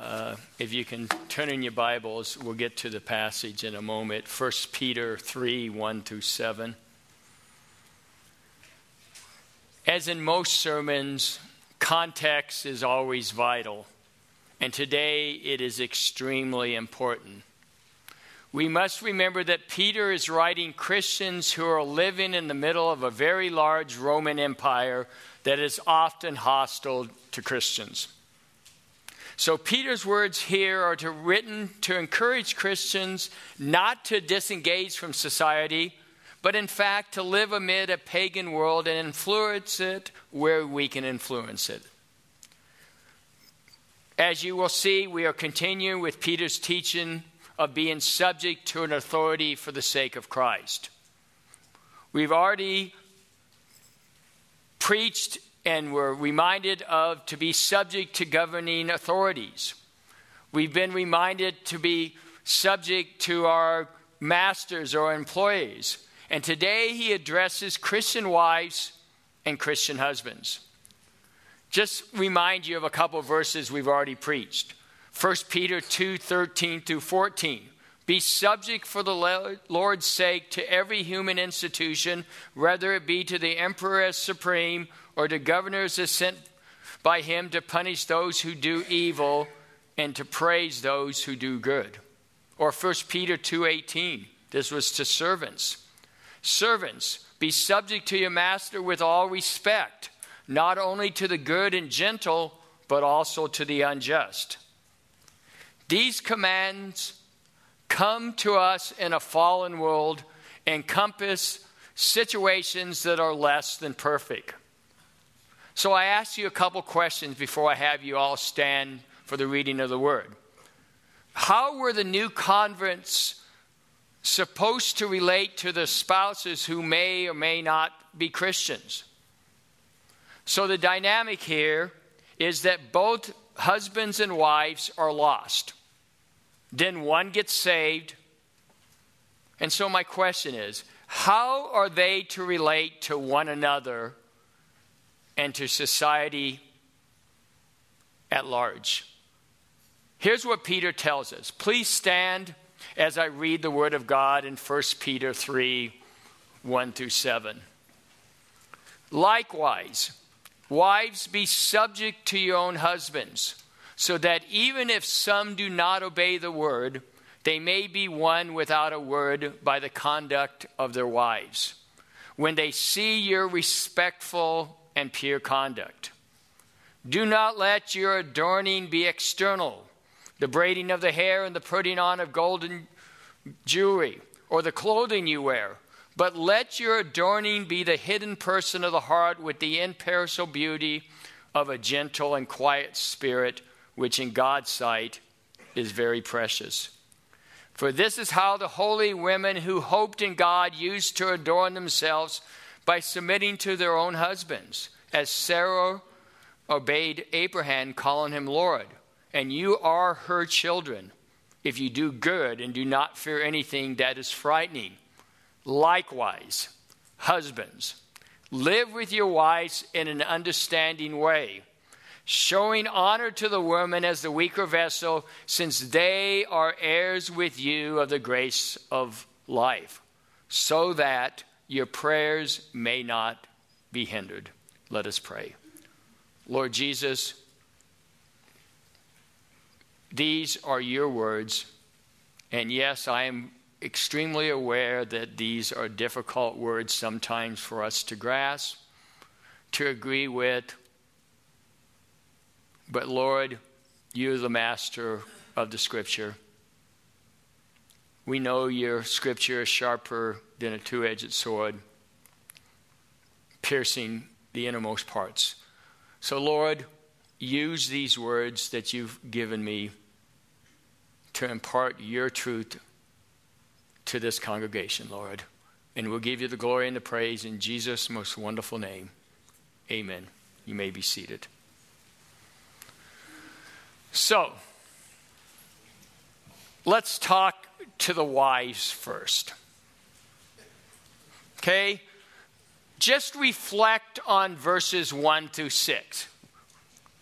Uh, if you can turn in your Bibles, we'll get to the passage in a moment. 1 Peter 3 1 through 7. As in most sermons, context is always vital, and today it is extremely important. We must remember that Peter is writing Christians who are living in the middle of a very large Roman Empire that is often hostile to Christians. So, Peter's words here are to, written to encourage Christians not to disengage from society, but in fact to live amid a pagan world and influence it where we can influence it. As you will see, we are continuing with Peter's teaching of being subject to an authority for the sake of Christ. We've already preached and we're reminded of to be subject to governing authorities. We've been reminded to be subject to our masters or employees. And today he addresses Christian wives and Christian husbands. Just remind you of a couple of verses we've already preached. 1 Peter 2 13 through 14. Be subject for the Lord's sake to every human institution, whether it be to the emperor as supreme or to governors as sent by him to punish those who do evil and to praise those who do good. Or 1 Peter 2:18. This was to servants. Servants, be subject to your master with all respect, not only to the good and gentle, but also to the unjust. These commands come to us in a fallen world encompass situations that are less than perfect. So I ask you a couple questions before I have you all stand for the reading of the word. How were the new converts supposed to relate to the spouses who may or may not be Christians? So the dynamic here is that both husbands and wives are lost. Then one gets saved. And so my question is how are they to relate to one another and to society at large. Here's what Peter tells us. Please stand as I read the word of God in 1 Peter 3 1 through 7. Likewise, wives, be subject to your own husbands, so that even if some do not obey the word, they may be won without a word by the conduct of their wives. When they see your respectful and pure conduct. Do not let your adorning be external, the braiding of the hair and the putting on of golden jewelry, or the clothing you wear, but let your adorning be the hidden person of the heart with the imperishable beauty of a gentle and quiet spirit, which in God's sight is very precious. For this is how the holy women who hoped in God used to adorn themselves by submitting to their own husbands, as Sarah obeyed Abraham, calling him Lord. And you are her children if you do good and do not fear anything that is frightening. Likewise, husbands, live with your wives in an understanding way, showing honor to the woman as the weaker vessel, since they are heirs with you of the grace of life, so that your prayers may not be hindered. Let us pray. Lord Jesus, these are your words. And yes, I am extremely aware that these are difficult words sometimes for us to grasp, to agree with. But Lord, you're the master of the scripture. We know your scripture is sharper than a two edged sword, piercing the innermost parts. So, Lord, use these words that you've given me to impart your truth to this congregation, Lord. And we'll give you the glory and the praise in Jesus' most wonderful name. Amen. You may be seated. So, let's talk to the wives first. Okay? Just reflect on verses 1 through 6.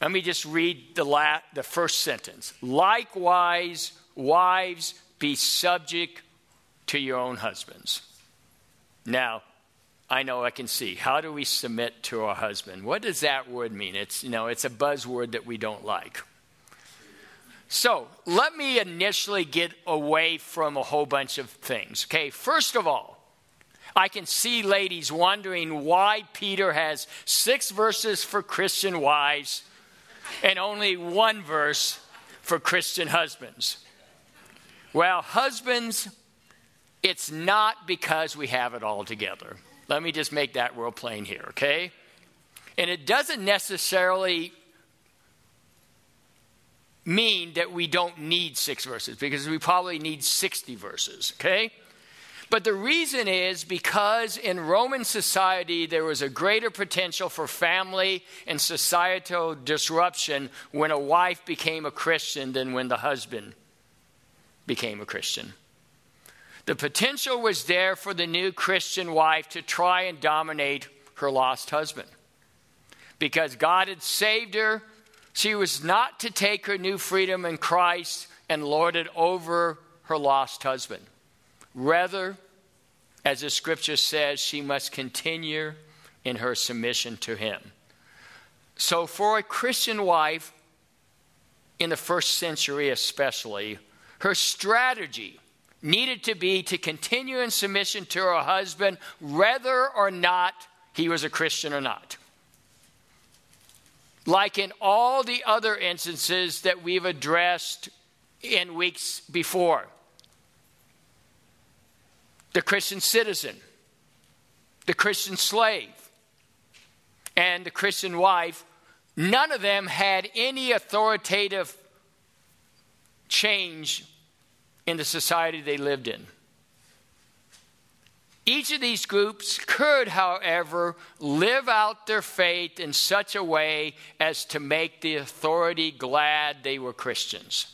Let me just read the, la- the first sentence. Likewise, wives, be subject to your own husbands. Now, I know I can see. How do we submit to our husband? What does that word mean? It's, you know, it's a buzzword that we don't like. So let me initially get away from a whole bunch of things. Okay, first of all, I can see ladies wondering why Peter has six verses for Christian wives and only one verse for Christian husbands. Well, husbands, it's not because we have it all together. Let me just make that real plain here, okay? And it doesn't necessarily mean that we don't need six verses because we probably need 60 verses, okay? But the reason is because in Roman society there was a greater potential for family and societal disruption when a wife became a Christian than when the husband became a Christian. The potential was there for the new Christian wife to try and dominate her lost husband. Because God had saved her she was not to take her new freedom in Christ and lord it over her lost husband. Rather, as the scripture says, she must continue in her submission to him. So, for a Christian wife, in the first century especially, her strategy needed to be to continue in submission to her husband, whether or not he was a Christian or not like in all the other instances that we've addressed in weeks before. The Christian citizen, the Christian slave, and the Christian wife, none of them had any authoritative change in the society they lived in. Each of these groups could, however, live out their faith in such a way as to make the authority glad they were Christians.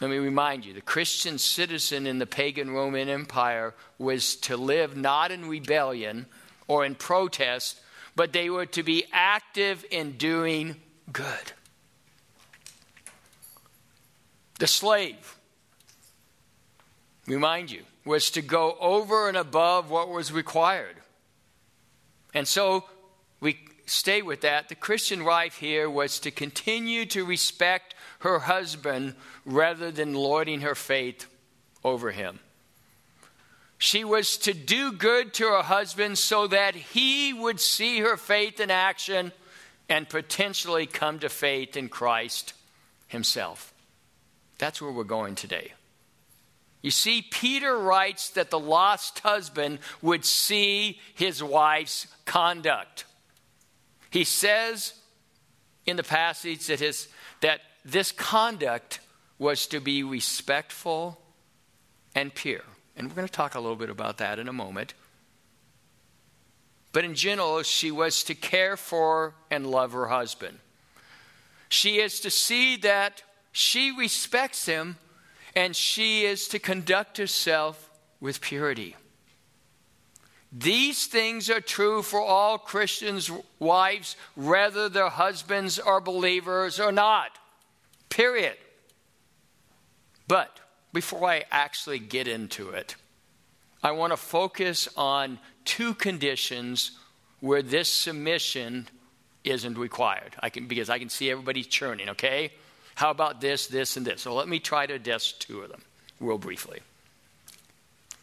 Let me remind you the Christian citizen in the pagan Roman Empire was to live not in rebellion or in protest, but they were to be active in doing good. The slave, remind you, was to go over and above what was required. And so we stay with that. The Christian wife here was to continue to respect her husband rather than lording her faith over him. She was to do good to her husband so that he would see her faith in action and potentially come to faith in Christ himself. That's where we're going today. You see, Peter writes that the lost husband would see his wife's conduct. He says in the passage that, his, that this conduct was to be respectful and pure. And we're going to talk a little bit about that in a moment. But in general, she was to care for and love her husband. She is to see that she respects him and she is to conduct herself with purity. These things are true for all Christians' wives, whether their husbands are believers or not. Period. But before I actually get into it, I want to focus on two conditions where this submission isn't required. I can because I can see everybody churning, okay? How about this, this, and this? So let me try to address two of them real briefly.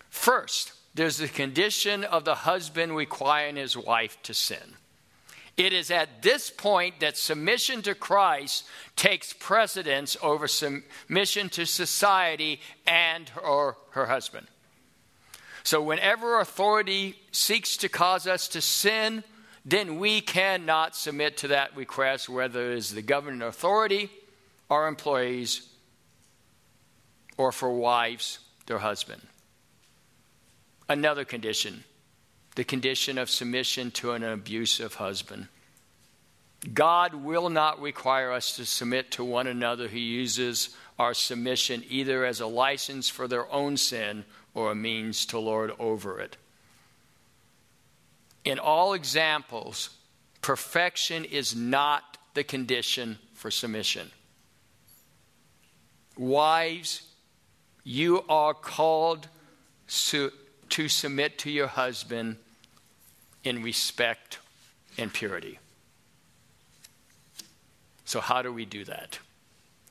First, there's the condition of the husband requiring his wife to sin. It is at this point that submission to Christ takes precedence over submission to society and or her husband. So, whenever authority seeks to cause us to sin, then we cannot submit to that request, whether it is the governing authority our employees or for wives, their husband. Another condition the condition of submission to an abusive husband. God will not require us to submit to one another who uses our submission either as a license for their own sin or a means to lord over it. In all examples, perfection is not the condition for submission. Wives, you are called to, to submit to your husband in respect and purity. So, how do we do that?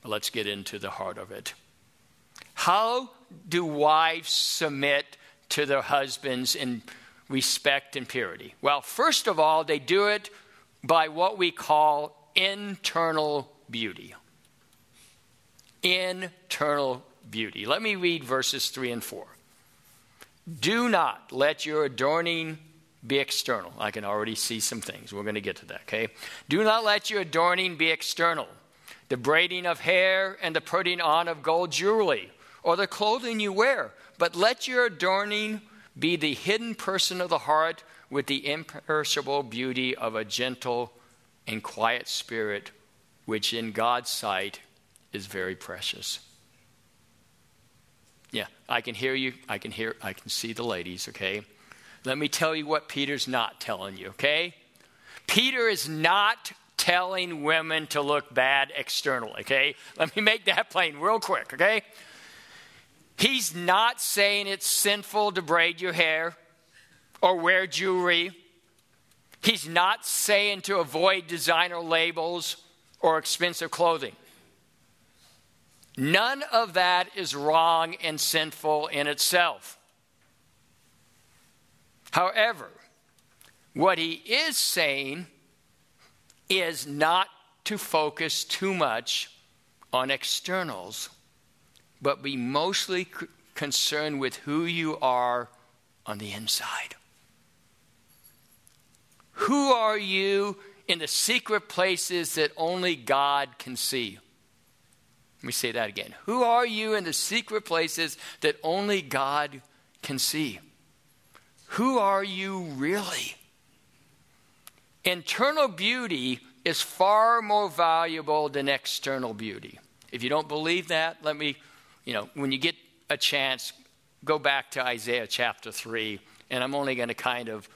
Let's get into the heart of it. How do wives submit to their husbands in respect and purity? Well, first of all, they do it by what we call internal beauty. Internal beauty. Let me read verses 3 and 4. Do not let your adorning be external. I can already see some things. We're going to get to that, okay? Do not let your adorning be external. The braiding of hair and the putting on of gold jewelry or the clothing you wear, but let your adorning be the hidden person of the heart with the imperishable beauty of a gentle and quiet spirit, which in God's sight is very precious. Yeah, I can hear you. I can hear, I can see the ladies, okay? Let me tell you what Peter's not telling you, okay? Peter is not telling women to look bad externally, okay? Let me make that plain real quick, okay? He's not saying it's sinful to braid your hair or wear jewelry. He's not saying to avoid designer labels or expensive clothing. None of that is wrong and sinful in itself. However, what he is saying is not to focus too much on externals, but be mostly c- concerned with who you are on the inside. Who are you in the secret places that only God can see? Let me say that again. Who are you in the secret places that only God can see? Who are you really? Internal beauty is far more valuable than external beauty. If you don't believe that, let me, you know, when you get a chance, go back to Isaiah chapter 3, and I'm only going to kind of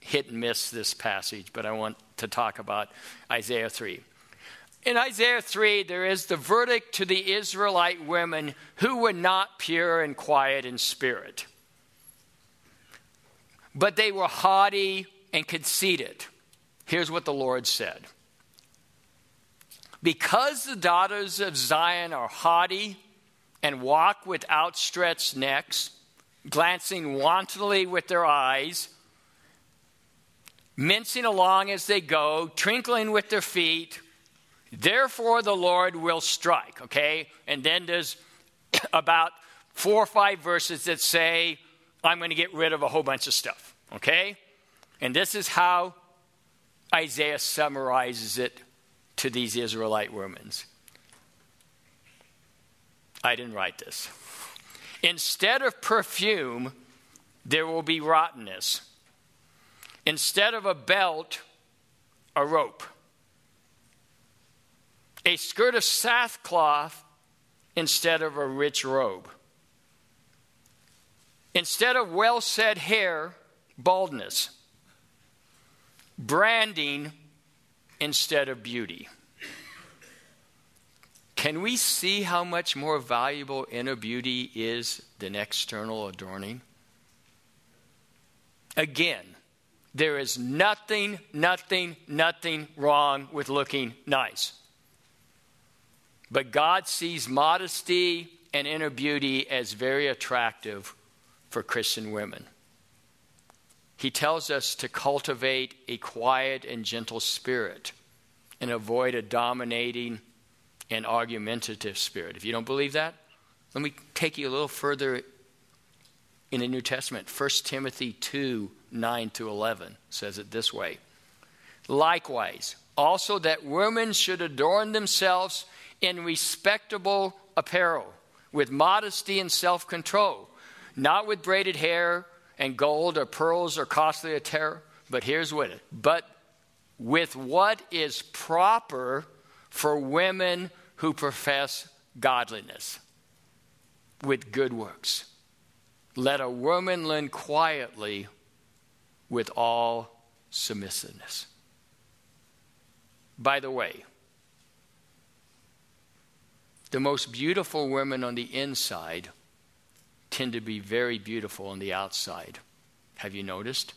hit and miss this passage, but I want to talk about Isaiah 3. In Isaiah 3, there is the verdict to the Israelite women who were not pure and quiet in spirit but they were haughty and conceited. Here's what the Lord said Because the daughters of Zion are haughty and walk with outstretched necks, glancing wantonly with their eyes, mincing along as they go, twinkling with their feet, therefore the Lord will strike. Okay? And then there's about four or five verses that say, I'm going to get rid of a whole bunch of stuff. Okay? And this is how Isaiah summarizes it to these Israelite women. I didn't write this. Instead of perfume, there will be rottenness. Instead of a belt, a rope. A skirt of sackcloth instead of a rich robe. Instead of well set hair, baldness. Branding instead of beauty. Can we see how much more valuable inner beauty is than external adorning? Again, there is nothing, nothing, nothing wrong with looking nice. But God sees modesty and inner beauty as very attractive for Christian women. He tells us to cultivate a quiet and gentle spirit and avoid a dominating and argumentative spirit. If you don't believe that, let me take you a little further in the New Testament. 1 Timothy 2 9 to 11 says it this way Likewise, also that women should adorn themselves in respectable apparel, with modesty and self control not with braided hair and gold or pearls or costly attire, but here's what it, but with what is proper for women who profess godliness with good works. Let a woman learn quietly with all submissiveness. By the way, the most beautiful women on the inside tend to be very beautiful on the outside. Have you noticed?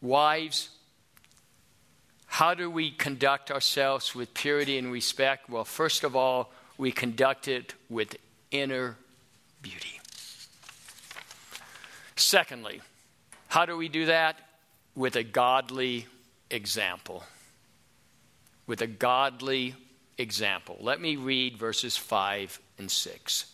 Wives, how do we conduct ourselves with purity and respect? Well, first of all, we conduct it with inner beauty. Secondly, how do we do that? With a godly example. With a godly example. Let me read verses 5 and 6.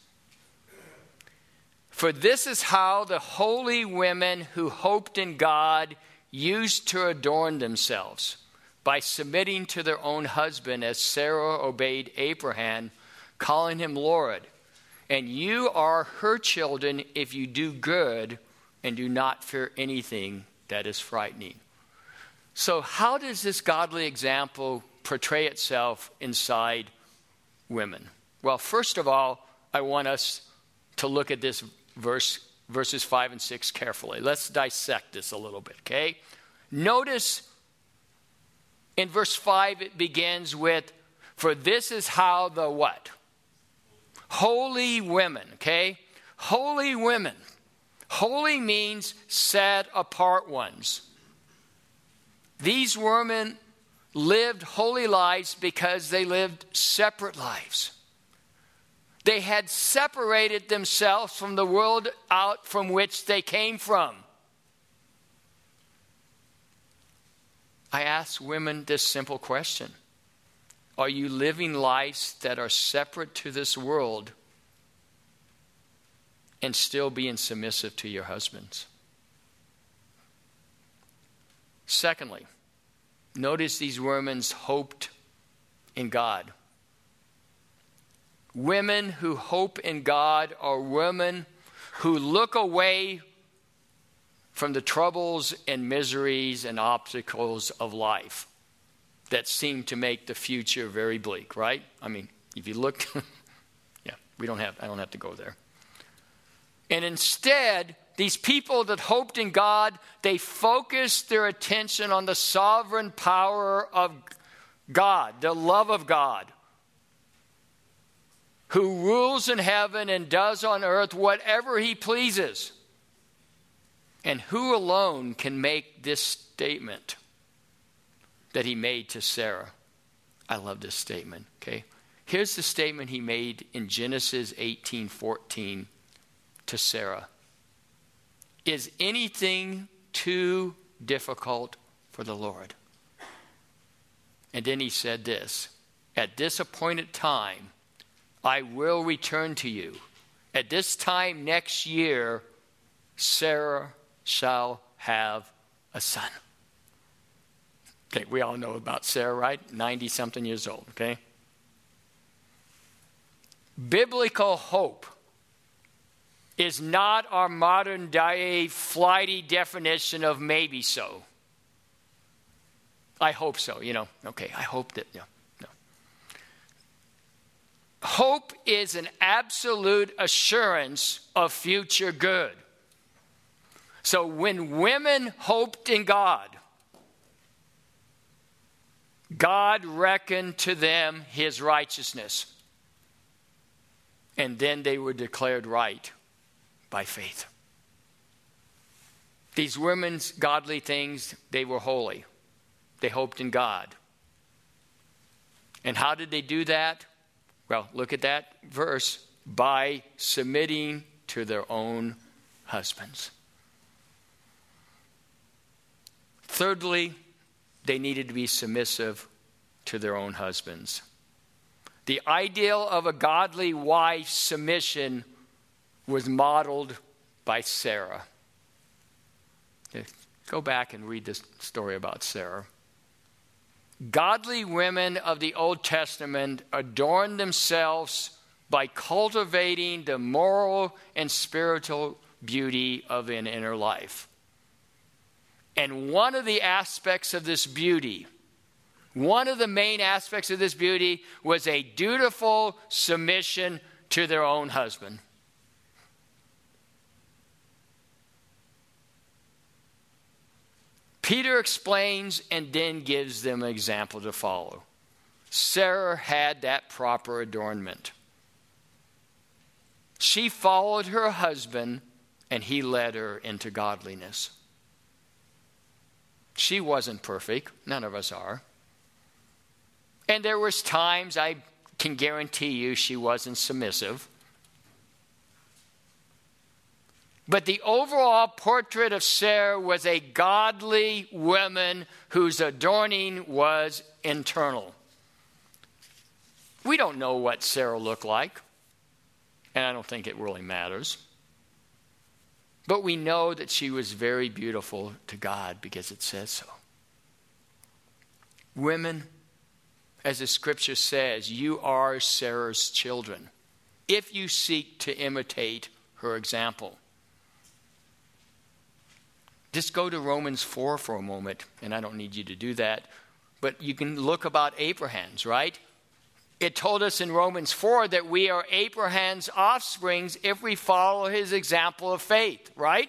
For this is how the holy women who hoped in God used to adorn themselves by submitting to their own husband as Sarah obeyed Abraham, calling him Lord. And you are her children if you do good and do not fear anything that is frightening. So, how does this godly example portray itself inside women? Well, first of all, I want us to look at this verse, verses 5 and 6 carefully. Let's dissect this a little bit, okay? Notice in verse 5 it begins with, For this is how the what? Holy women, okay? Holy women. Holy means set apart ones. These women lived holy lives because they lived separate lives. They had separated themselves from the world out from which they came from. I ask women this simple question Are you living lives that are separate to this world and still being submissive to your husbands? Secondly, notice these women's hoped in God. Women who hope in God are women who look away from the troubles and miseries and obstacles of life that seem to make the future very bleak, right? I mean, if you look, yeah, we don't have, I don't have to go there. And instead, these people that hoped in God, they focused their attention on the sovereign power of God, the love of God, who rules in heaven and does on earth whatever he pleases. And who alone can make this statement that he made to Sarah? I love this statement, okay? Here's the statement he made in Genesis 18:14 to Sarah. Is anything too difficult for the Lord? And then he said this, at this appointed time I will return to you. At this time next year, Sarah shall have a son. Okay, we all know about Sarah, right? 90 something years old, okay? Biblical hope is not our modern day flighty definition of maybe so. I hope so, you know. Okay, I hope that, know. Hope is an absolute assurance of future good. So when women hoped in God, God reckoned to them his righteousness. And then they were declared right by faith. These women's godly things, they were holy. They hoped in God. And how did they do that? Well, look at that verse by submitting to their own husbands. Thirdly, they needed to be submissive to their own husbands. The ideal of a godly wife's submission was modeled by Sarah. Go back and read this story about Sarah. Godly women of the Old Testament adorned themselves by cultivating the moral and spiritual beauty of an inner life. And one of the aspects of this beauty, one of the main aspects of this beauty was a dutiful submission to their own husband. Peter explains and then gives them an example to follow. Sarah had that proper adornment. She followed her husband, and he led her into godliness. She wasn't perfect. None of us are. And there was times I can guarantee you she wasn't submissive. But the overall portrait of Sarah was a godly woman whose adorning was internal. We don't know what Sarah looked like, and I don't think it really matters. But we know that she was very beautiful to God because it says so. Women, as the scripture says, you are Sarah's children if you seek to imitate her example. Just go to Romans 4 for a moment, and I don't need you to do that, but you can look about Abraham's, right? It told us in Romans 4 that we are Abraham's offsprings if we follow his example of faith, right?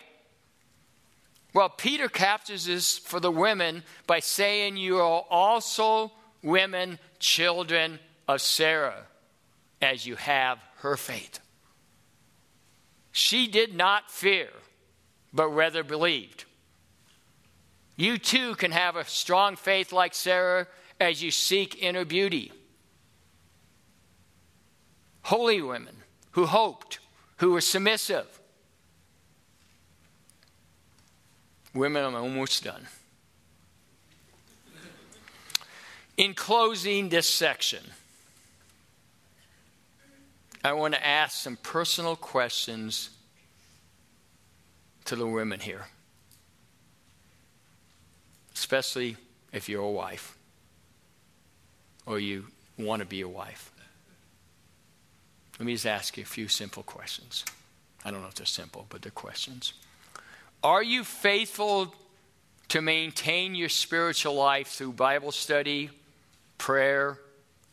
Well, Peter captures this for the women by saying, You are also women, children of Sarah, as you have her faith. She did not fear, but rather believed. You too can have a strong faith like Sarah as you seek inner beauty holy women who hoped, who were submissive. Women, I'm almost done. In closing this section, I want to ask some personal questions to the women here, especially if you're a wife or you want to be a wife. Let me just ask you a few simple questions. I don't know if they're simple, but they're questions. Are you faithful to maintain your spiritual life through Bible study, prayer,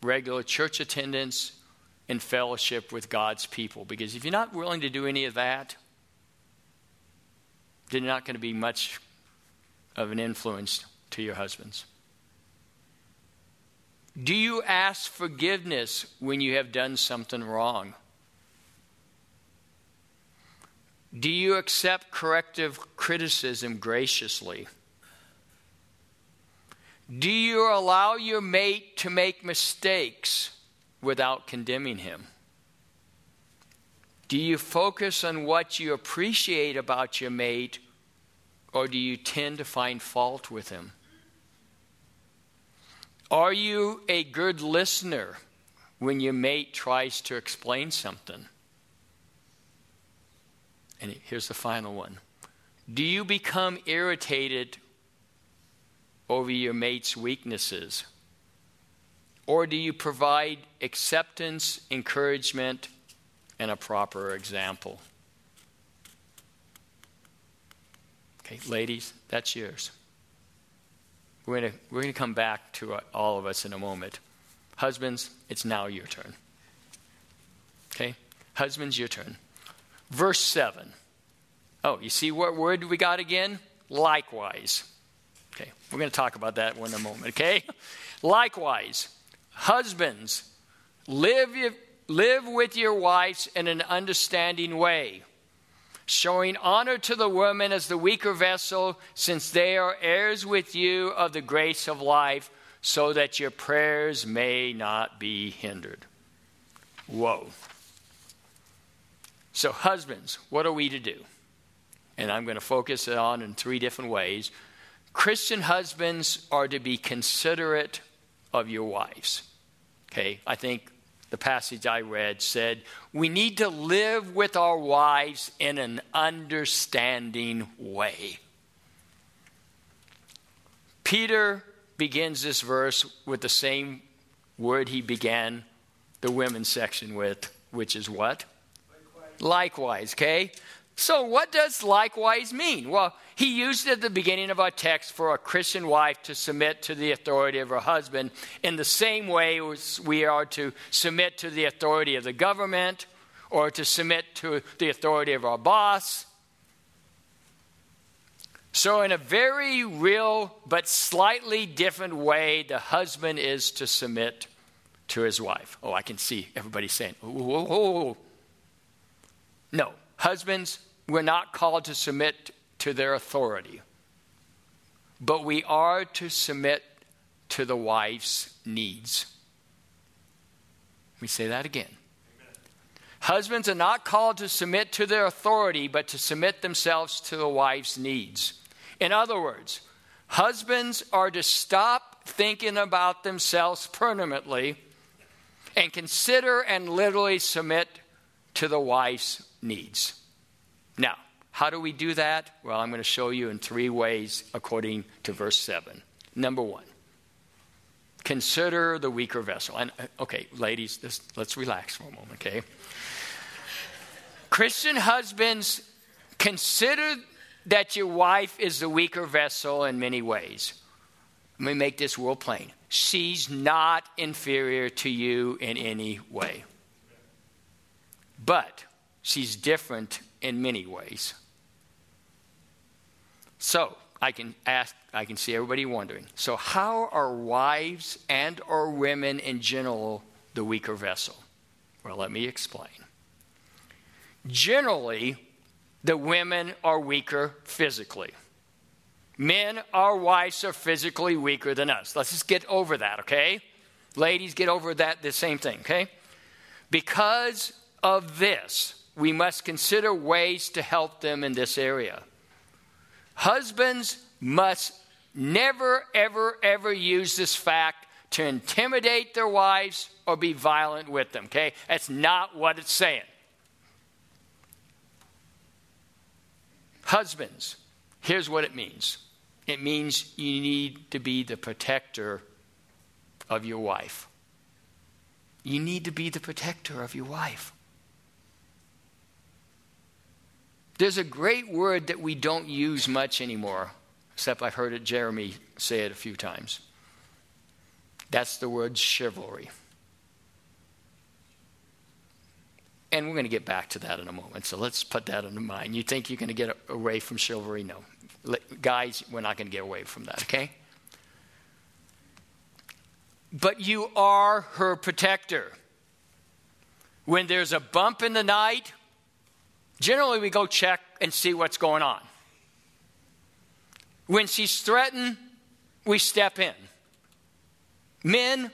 regular church attendance, and fellowship with God's people? Because if you're not willing to do any of that, then you're not going to be much of an influence to your husbands. Do you ask forgiveness when you have done something wrong? Do you accept corrective criticism graciously? Do you allow your mate to make mistakes without condemning him? Do you focus on what you appreciate about your mate, or do you tend to find fault with him? Are you a good listener when your mate tries to explain something? And here's the final one Do you become irritated over your mate's weaknesses? Or do you provide acceptance, encouragement, and a proper example? Okay, ladies, that's yours. We're going we're to come back to uh, all of us in a moment. Husbands, it's now your turn. Okay? Husbands, your turn. Verse 7. Oh, you see what word we got again? Likewise. Okay, we're going to talk about that one in a moment, okay? Likewise, husbands, live, live with your wives in an understanding way showing honor to the woman as the weaker vessel, since they are heirs with you of the grace of life, so that your prayers may not be hindered. Whoa. So, husbands, what are we to do? And I'm going to focus it on in three different ways. Christian husbands are to be considerate of your wives. Okay, I think the passage I read said, we need to live with our wives in an understanding way. Peter begins this verse with the same word he began the women's section with, which is what? Likewise, likewise okay? So, what does likewise mean? Well, he used it at the beginning of our text for a Christian wife to submit to the authority of her husband in the same way we are to submit to the authority of the government or to submit to the authority of our boss. So, in a very real but slightly different way, the husband is to submit to his wife. Oh, I can see everybody saying, oh, No, husbands, we're not called to submit to their authority, but we are to submit to the wife's needs. Let me say that again. Husbands are not called to submit to their authority, but to submit themselves to the wife's needs. In other words, husbands are to stop thinking about themselves permanently and consider and literally submit to the wife's needs. Now, how do we do that? Well, I'm going to show you in three ways according to verse 7. Number one, consider the weaker vessel. And, uh, okay, ladies, this, let's relax for a moment, okay? Christian husbands, consider that your wife is the weaker vessel in many ways. Let me make this real plain. She's not inferior to you in any way. But she's different in many ways. So, I can ask, I can see everybody wondering. So, how are wives and or women in general the weaker vessel? Well, let me explain. Generally, the women are weaker physically. Men, our wives are physically weaker than us. Let's just get over that, okay? Ladies, get over that, the same thing, okay? Because of this, we must consider ways to help them in this area. Husbands must never, ever, ever use this fact to intimidate their wives or be violent with them, okay? That's not what it's saying. Husbands, here's what it means it means you need to be the protector of your wife. You need to be the protector of your wife. There's a great word that we don't use much anymore, except I've heard it Jeremy say it a few times. That's the word chivalry. And we're going to get back to that in a moment, so let's put that in mind. You think you're going to get away from chivalry? No. Guys, we're not going to get away from that, okay? But you are her protector. When there's a bump in the night, generally we go check and see what's going on. When she's threatened, we step in. Men,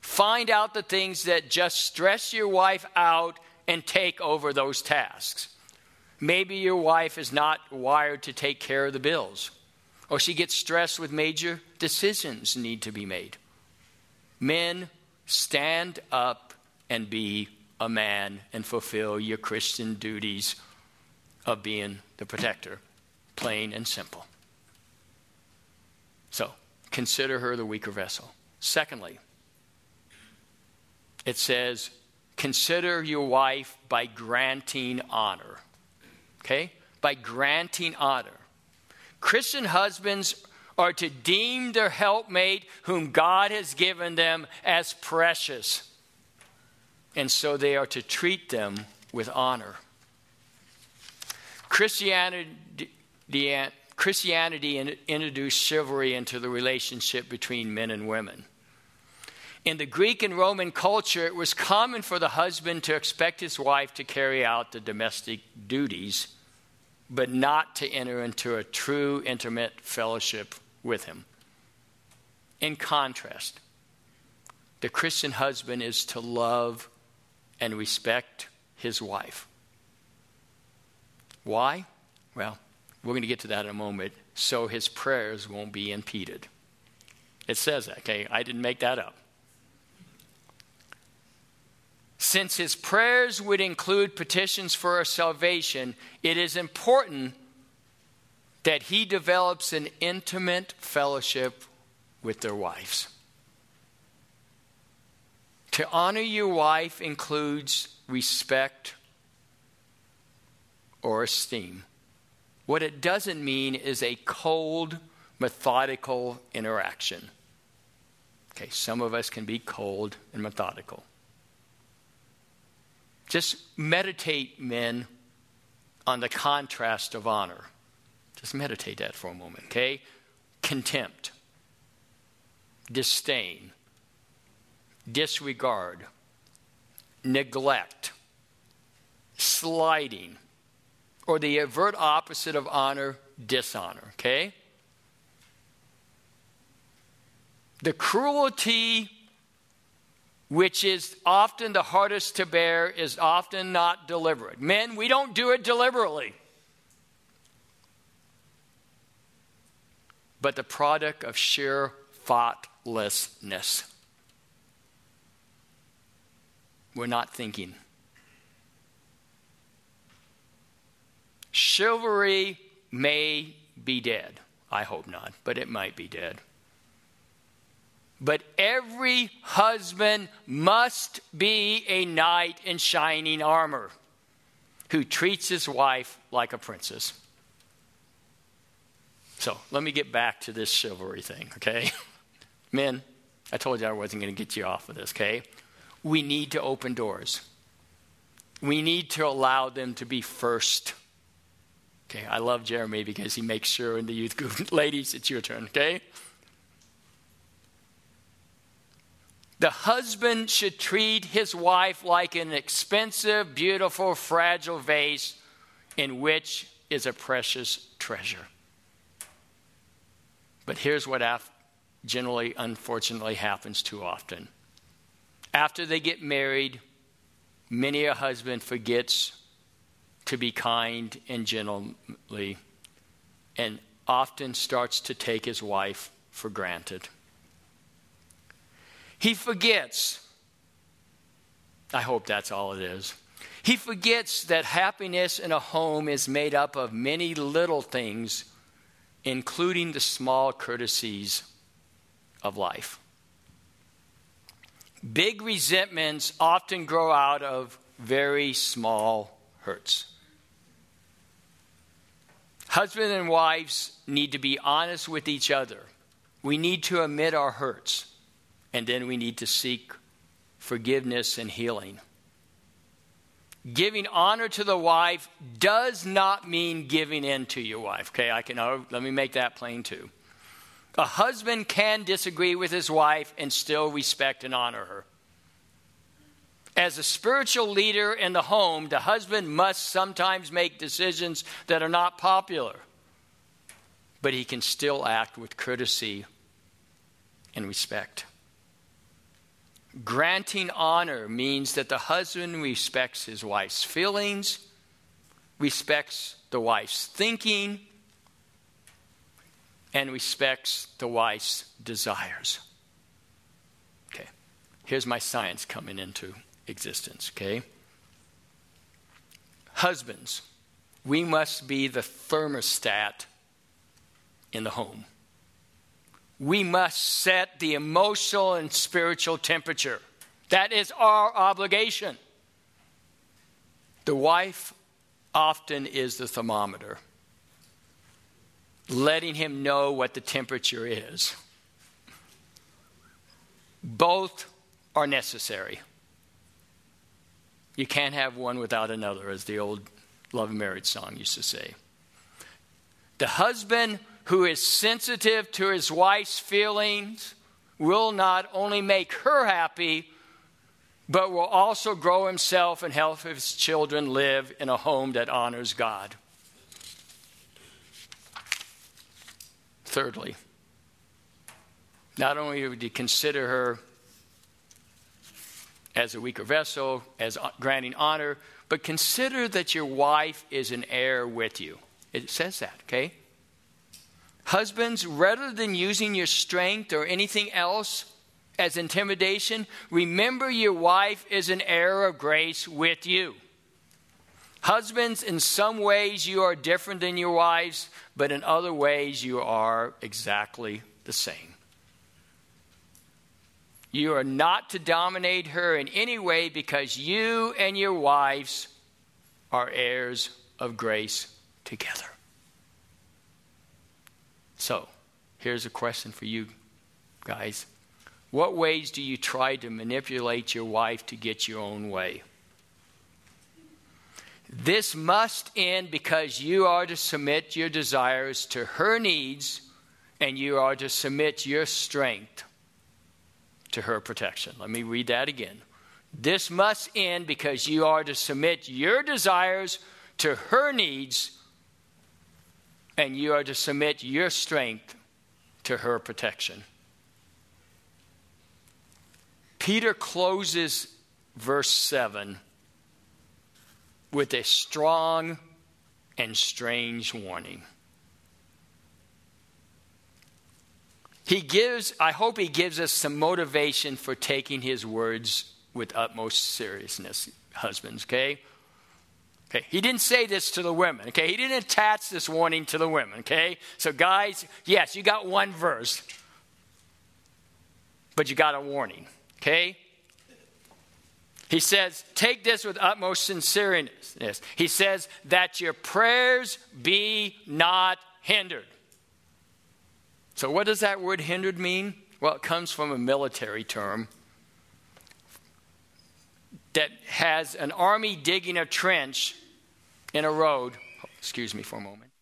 find out the things that just stress your wife out and take over those tasks. Maybe your wife is not wired to take care of the bills, or she gets stressed with major decisions need to be made. Men, stand up and be a man and fulfill your Christian duties of being the protector, plain and simple. So, consider her the weaker vessel. Secondly, it says, Consider your wife by granting honor. Okay? By granting honor. Christian husbands are to deem their helpmate, whom God has given them, as precious. And so they are to treat them with honor. Christianity, Christianity introduced chivalry into the relationship between men and women. In the Greek and Roman culture, it was common for the husband to expect his wife to carry out the domestic duties, but not to enter into a true intimate fellowship with him. In contrast, the Christian husband is to love and respect his wife. Why? Well, we're going to get to that in a moment, so his prayers won't be impeded. It says that, okay? I didn't make that up. Since his prayers would include petitions for our salvation, it is important that he develops an intimate fellowship with their wives. To honor your wife includes respect or esteem. What it doesn't mean is a cold, methodical interaction. Okay, some of us can be cold and methodical. Just meditate, men, on the contrast of honor. Just meditate that for a moment, okay? Contempt, disdain, disregard, neglect, sliding, or the avert opposite of honor, dishonor, okay? The cruelty which is often the hardest to bear, is often not deliberate. Men, we don't do it deliberately. But the product of sheer thoughtlessness. We're not thinking. Chivalry may be dead. I hope not, but it might be dead. But every husband must be a knight in shining armor who treats his wife like a princess. So let me get back to this chivalry thing, okay? Men, I told you I wasn't going to get you off of this, okay? We need to open doors. We need to allow them to be first. Okay, I love Jeremy because he makes sure in the youth group, ladies, it's your turn, okay? The husband should treat his wife like an expensive, beautiful, fragile vase in which is a precious treasure. But here's what generally, unfortunately, happens too often. After they get married, many a husband forgets to be kind and gently and often starts to take his wife for granted. He forgets. I hope that's all it is. He forgets that happiness in a home is made up of many little things, including the small courtesies of life. Big resentments often grow out of very small hurts. Husband and wives need to be honest with each other. We need to admit our hurts and then we need to seek forgiveness and healing. Giving honor to the wife does not mean giving in to your wife. Okay, I can oh, let me make that plain too. A husband can disagree with his wife and still respect and honor her. As a spiritual leader in the home, the husband must sometimes make decisions that are not popular, but he can still act with courtesy and respect. Granting honor means that the husband respects his wife's feelings, respects the wife's thinking, and respects the wife's desires. Okay, here's my science coming into existence, okay? Husbands, we must be the thermostat in the home we must set the emotional and spiritual temperature. That is our obligation. The wife often is the thermometer, letting him know what the temperature is. Both are necessary. You can't have one without another, as the old love and marriage song used to say. The husband who is sensitive to his wife's feelings will not only make her happy, but will also grow himself and help his children live in a home that honors God. Thirdly, not only would you consider her as a weaker vessel, as granting honor, but consider that your wife is an heir with you. It says that, okay? Husbands, rather than using your strength or anything else as intimidation, remember your wife is an heir of grace with you. Husbands, in some ways you are different than your wives, but in other ways you are exactly the same. You are not to dominate her in any way because you and your wives are heirs of grace together. So, here's a question for you guys. What ways do you try to manipulate your wife to get your own way? This must end because you are to submit your desires to her needs and you are to submit your strength to her protection. Let me read that again. This must end because you are to submit your desires to her needs and you are to submit your strength to her protection. Peter closes verse 7 with a strong and strange warning. He gives, I hope he gives us some motivation for taking his words with utmost seriousness, husbands, okay? Okay, he didn't say this to the women, okay? He didn't attach this warning to the women, okay? So, guys, yes, you got one verse, but you got a warning, okay? He says, take this with utmost sincerity. He says, that your prayers be not hindered. So, what does that word hindered mean? Well, it comes from a military term that has an army digging a trench in a road. Excuse me for a moment.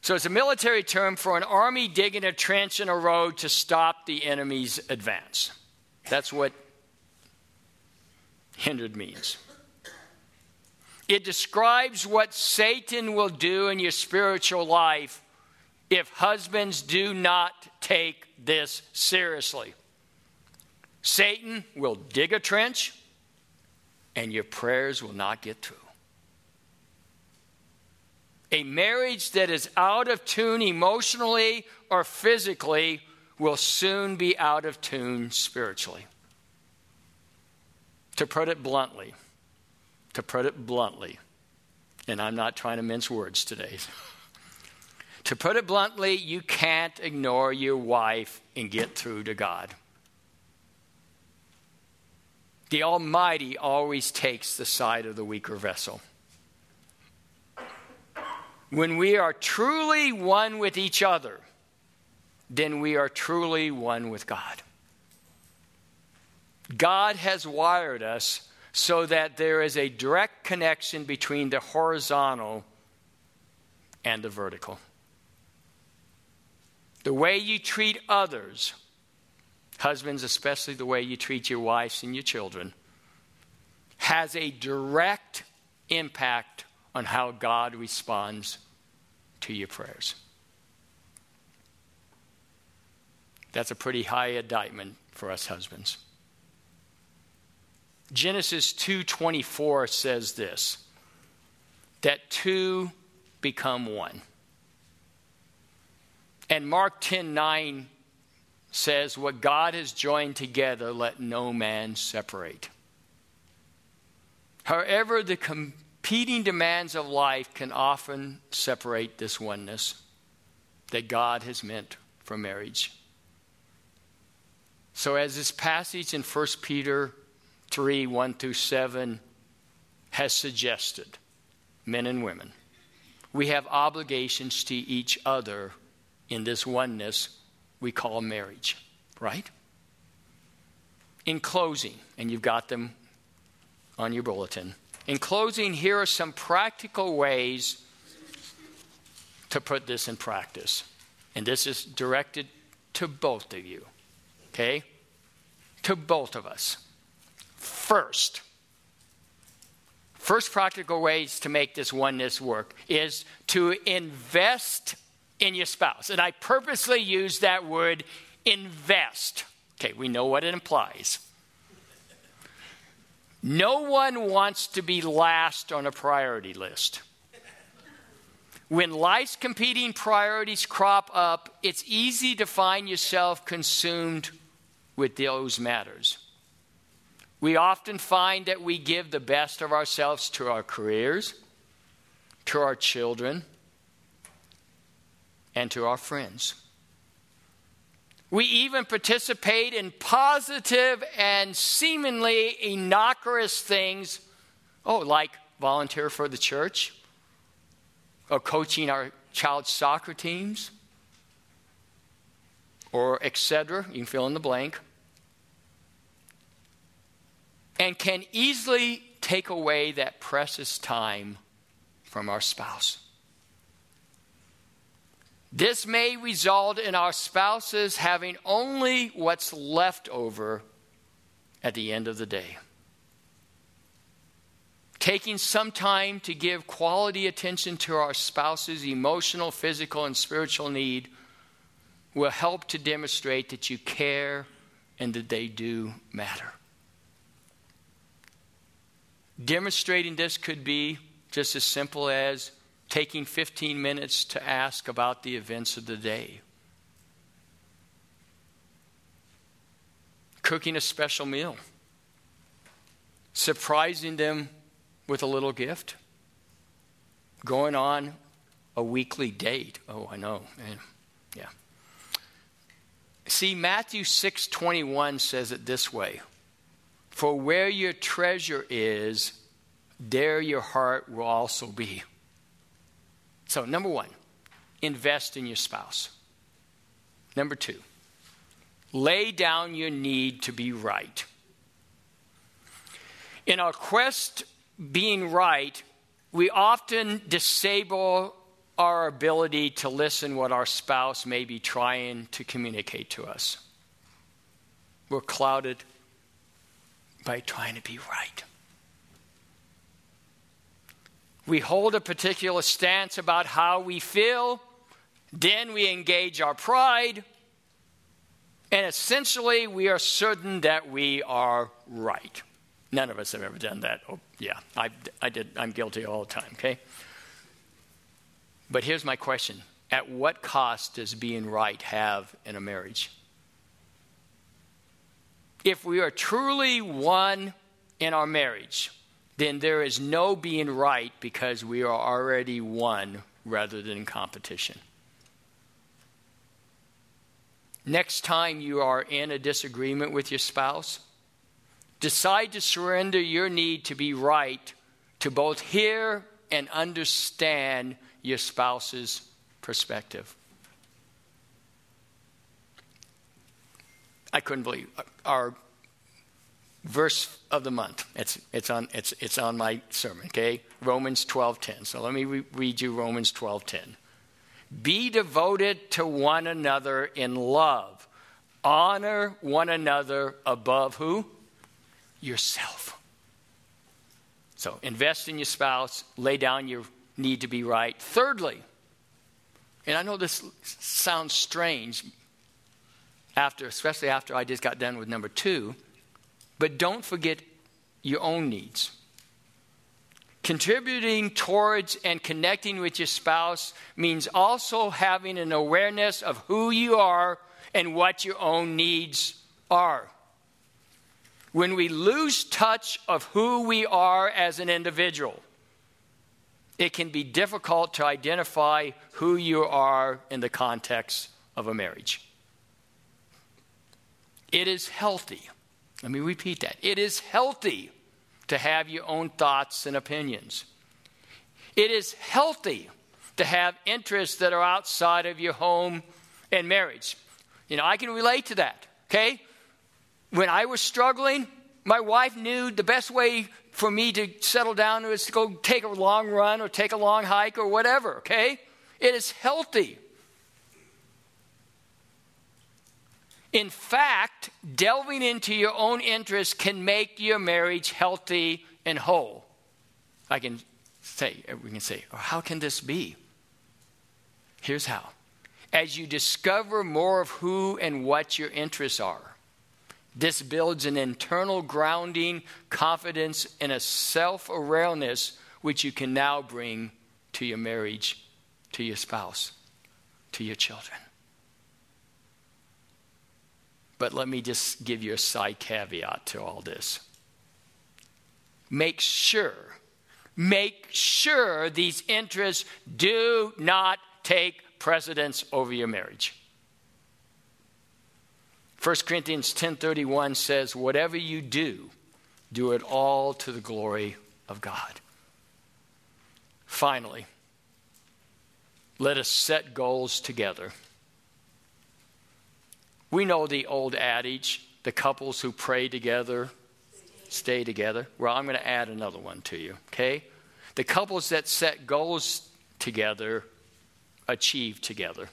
So it's a military term for an army digging a trench in a road to stop the enemy's advance. That's what hindered means. It describes what Satan will do in your spiritual life if husbands do not take this seriously. Satan will dig a trench and your prayers will not get through. A marriage that is out of tune emotionally or physically will soon be out of tune spiritually. To put it bluntly, to put it bluntly, and I'm not trying to mince words today. to put it bluntly, you can't ignore your wife and get through to God. The Almighty always takes the side of the weaker vessel. When we are truly one with each other, then we are truly one with God. God has wired us so that there is a direct connection between the horizontal and the vertical. The way you treat others husbands, especially the way you treat your wives and your children, has a direct impact on how God responds to your prayers. That's a pretty high indictment for us husbands. Genesis 2:24 says this that two become one. And Mark 10:9 says, What God has joined together, let no man separate. However, the competing demands of life can often separate this oneness that God has meant for marriage. So, as this passage in 1 Peter 3 1 through 7 has suggested, men and women, we have obligations to each other in this oneness we call marriage, right? In closing, and you've got them on your bulletin. In closing, here are some practical ways to put this in practice. And this is directed to both of you, okay? To both of us. First, first practical ways to make this oneness work is to invest in your spouse. And I purposely use that word invest. Okay, we know what it implies. No one wants to be last on a priority list. When life's competing priorities crop up, it's easy to find yourself consumed with those matters. We often find that we give the best of ourselves to our careers, to our children, and to our friends. We even participate in positive and seemingly innocuous things, oh, like volunteer for the church, or coaching our child's soccer teams, or etc. You can fill in the blank. And can easily take away that precious time from our spouse. This may result in our spouses having only what's left over at the end of the day. Taking some time to give quality attention to our spouse's emotional, physical, and spiritual need will help to demonstrate that you care and that they do matter. Demonstrating this could be just as simple as taking 15 minutes to ask about the events of the day, cooking a special meal, surprising them with a little gift, going on a weekly date. Oh, I know. Yeah. See, Matthew 6:21 says it this way. For where your treasure is, there your heart will also be. So, number one, invest in your spouse. Number two, lay down your need to be right. In our quest being right, we often disable our ability to listen what our spouse may be trying to communicate to us. We're clouded by trying to be right. We hold a particular stance about how we feel, then we engage our pride, and essentially we are certain that we are right. None of us have ever done that. Oh, yeah, I, I did. I'm guilty all the time, okay? But here's my question At what cost does being right have in a marriage? If we are truly one in our marriage, then there is no being right because we are already one rather than competition. Next time you are in a disagreement with your spouse, decide to surrender your need to be right to both hear and understand your spouse's perspective. I couldn't believe our verse of the month. It's, it's, on, it's, it's on my sermon, okay? Romans 12.10. So let me re- read you Romans 12.10. Be devoted to one another in love. Honor one another above who? Yourself. So invest in your spouse. Lay down your need to be right. Thirdly, and I know this sounds strange after, especially after I just got done with number two, but don't forget your own needs. Contributing towards and connecting with your spouse means also having an awareness of who you are and what your own needs are. When we lose touch of who we are as an individual, it can be difficult to identify who you are in the context of a marriage. It is healthy let me repeat that. It is healthy to have your own thoughts and opinions. It is healthy to have interests that are outside of your home and marriage. You know, I can relate to that, okay? When I was struggling, my wife knew the best way for me to settle down was to go take a long run or take a long hike or whatever, okay? It is healthy In fact, delving into your own interests can make your marriage healthy and whole. I can say, uh, we can say, how can this be? Here's how. As you discover more of who and what your interests are, this builds an internal grounding, confidence, and a self awareness which you can now bring to your marriage, to your spouse, to your children. But let me just give you a side caveat to all this. Make sure, make sure these interests do not take precedence over your marriage. 1 Corinthians 10:31 says whatever you do do it all to the glory of God. Finally, let us set goals together. We know the old adage the couples who pray together stay together. Well, I'm going to add another one to you, okay? The couples that set goals together achieve together.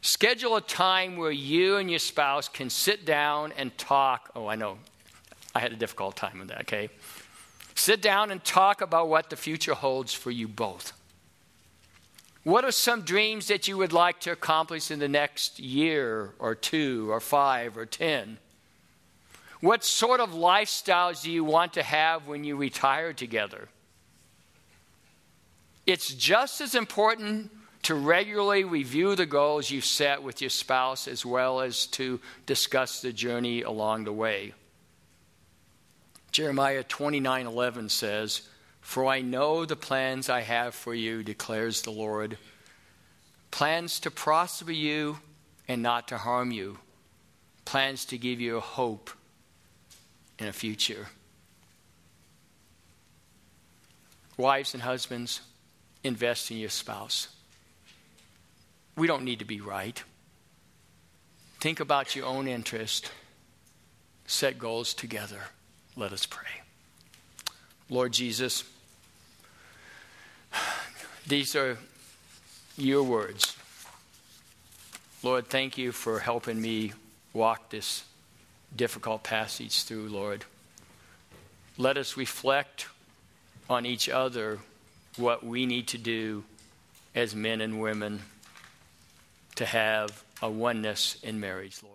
Schedule a time where you and your spouse can sit down and talk. Oh, I know. I had a difficult time with that, okay? Sit down and talk about what the future holds for you both. What are some dreams that you would like to accomplish in the next year or two or five or ten? What sort of lifestyles do you want to have when you retire together? It's just as important to regularly review the goals you've set with your spouse as well as to discuss the journey along the way. Jeremiah 29:11 says, "For I know the plans I have for you," declares the Lord, plans to prosper you and not to harm you, plans to give you a hope in a future. Wives and husbands, invest in your spouse. We don't need to be right. Think about your own interest. Set goals together. Let us pray. Lord Jesus, these are your words. Lord, thank you for helping me walk this difficult passage through, Lord. Let us reflect on each other what we need to do as men and women to have a oneness in marriage, Lord.